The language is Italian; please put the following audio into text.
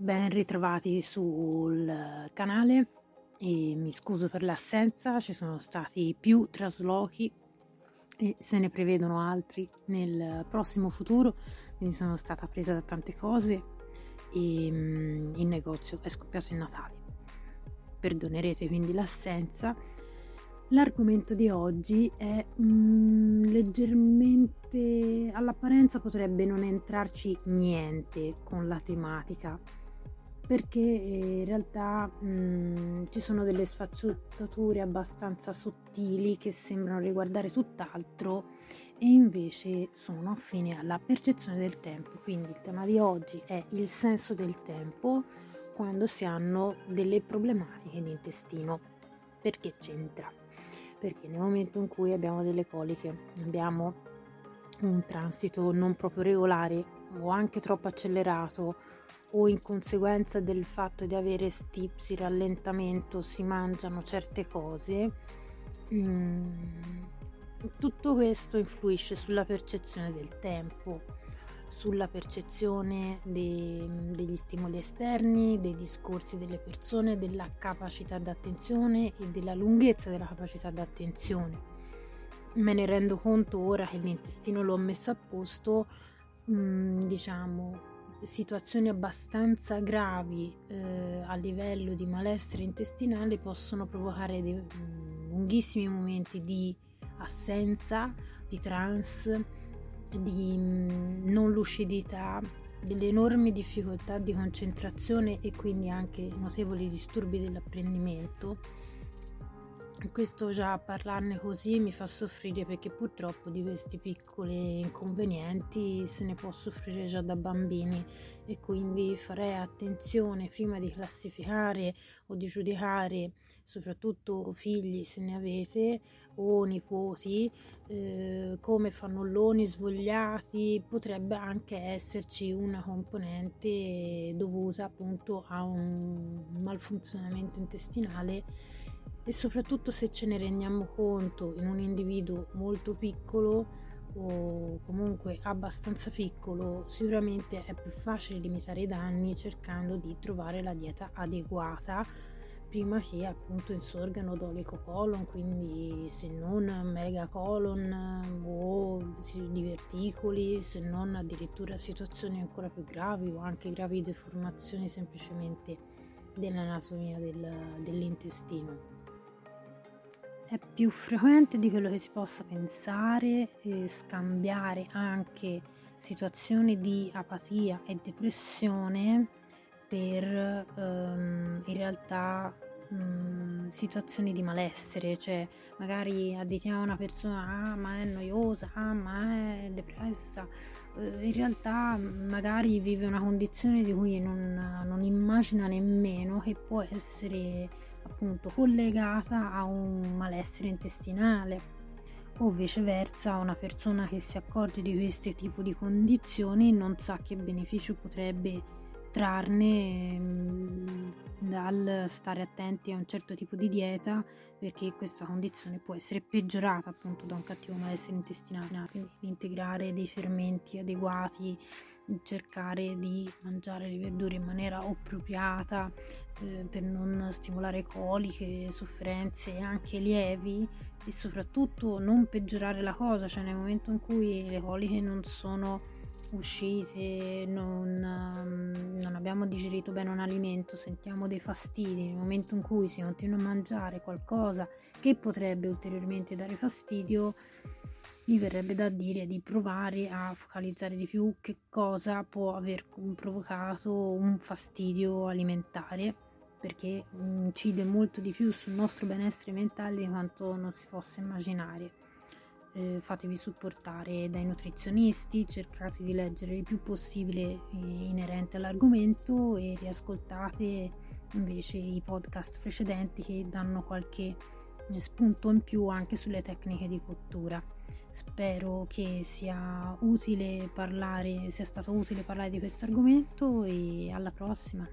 Ben ritrovati sul canale e mi scuso per l'assenza, ci sono stati più traslochi e se ne prevedono altri nel prossimo futuro, quindi sono stata presa da tante cose e mm, il negozio è scoppiato il Natale. Perdonerete quindi l'assenza. L'argomento di oggi è mm, leggermente all'apparenza potrebbe non entrarci niente con la tematica perché eh, in realtà mh, mm, ci sono delle sfaccettature abbastanza sottili che sembrano riguardare tutt'altro e invece sono affini alla percezione del tempo. Quindi il tema di oggi è il senso del tempo quando si hanno delle problematiche di intestino. Perché c'entra? Perché nel momento in cui abbiamo delle coliche, abbiamo un transito non proprio regolare o anche troppo accelerato o in conseguenza del fatto di avere stipsi, rallentamento, si mangiano certe cose, mm, tutto questo influisce sulla percezione del tempo, sulla percezione de, degli stimoli esterni, dei discorsi delle persone, della capacità d'attenzione e della lunghezza della capacità d'attenzione. Me ne rendo conto ora che l'intestino l'ho messo a posto, mm, diciamo, situazioni abbastanza gravi eh, a livello di malessere intestinale possono provocare dei mm, lunghissimi momenti di assenza, di trance, di mh, mm, non lucidità, delle enormi difficoltà di concentrazione e quindi anche notevoli disturbi dell'apprendimento questo già parlarne così mi fa soffrire perché purtroppo di questi piccoli inconvenienti se ne può soffrire già da bambini e quindi farei attenzione prima di classificare o di giudicare soprattutto figli se ne avete o nipoti eh, come fannulloni svogliati potrebbe anche esserci una componente dovuta appunto a un malfunzionamento intestinale e soprattutto se ce ne rendiamo conto in un individuo molto piccolo o comunque abbastanza piccolo, sicuramente è più facile limitare i danni cercando di trovare la dieta adeguata prima che appunto insorgano dolicocolon, quindi se non megacolon o diverticoli, se non addirittura situazioni ancora più gravi o anche gravi deformazioni semplicemente dell'anatomia del, dell'intestino è più frequente di quello che si possa pensare e scambiare anche situazioni di apatia e depressione per um, in realtà um, situazioni di malessere, cioè magari additiamo una persona, ah ma è noiosa, ah ma è depressa, in realtà magari vive una condizione di cui non, non immagina nemmeno che può essere appunto collegata a un malessere intestinale o viceversa una persona che si accorge di questo tipo di condizioni non sa che beneficio potrebbe trarne mm, dal stare attenti a un certo tipo di dieta perché questa condizione può essere peggiorata appunto da un cattivo malessere intestinale. Quindi integrare dei fermenti adeguati cercare di mangiare le verdure in maniera appropriata eh, per non stimolare coliche, sofferenze anche lievi e soprattutto non peggiorare la cosa, cioè nel momento in cui le coliche non sono uscite, non, um, non abbiamo digerito bene un alimento, sentiamo dei fastidi, nel momento in cui si continua a mangiare qualcosa che potrebbe ulteriormente dare fastidio, mi verrebbe da dire di provare a focalizzare di più che cosa può aver provocato un fastidio alimentare perché incide molto di più sul nostro benessere mentale di quanto non si possa immaginare. Eh, fatevi supportare dai nutrizionisti, cercate di leggere il più possibile eh, inerente all'argomento e riascoltate invece i podcast precedenti che danno qualche eh, spunto in più anche sulle tecniche di cottura. Spero che sia utile parlare, sia stato utile parlare di questo argomento e alla prossima.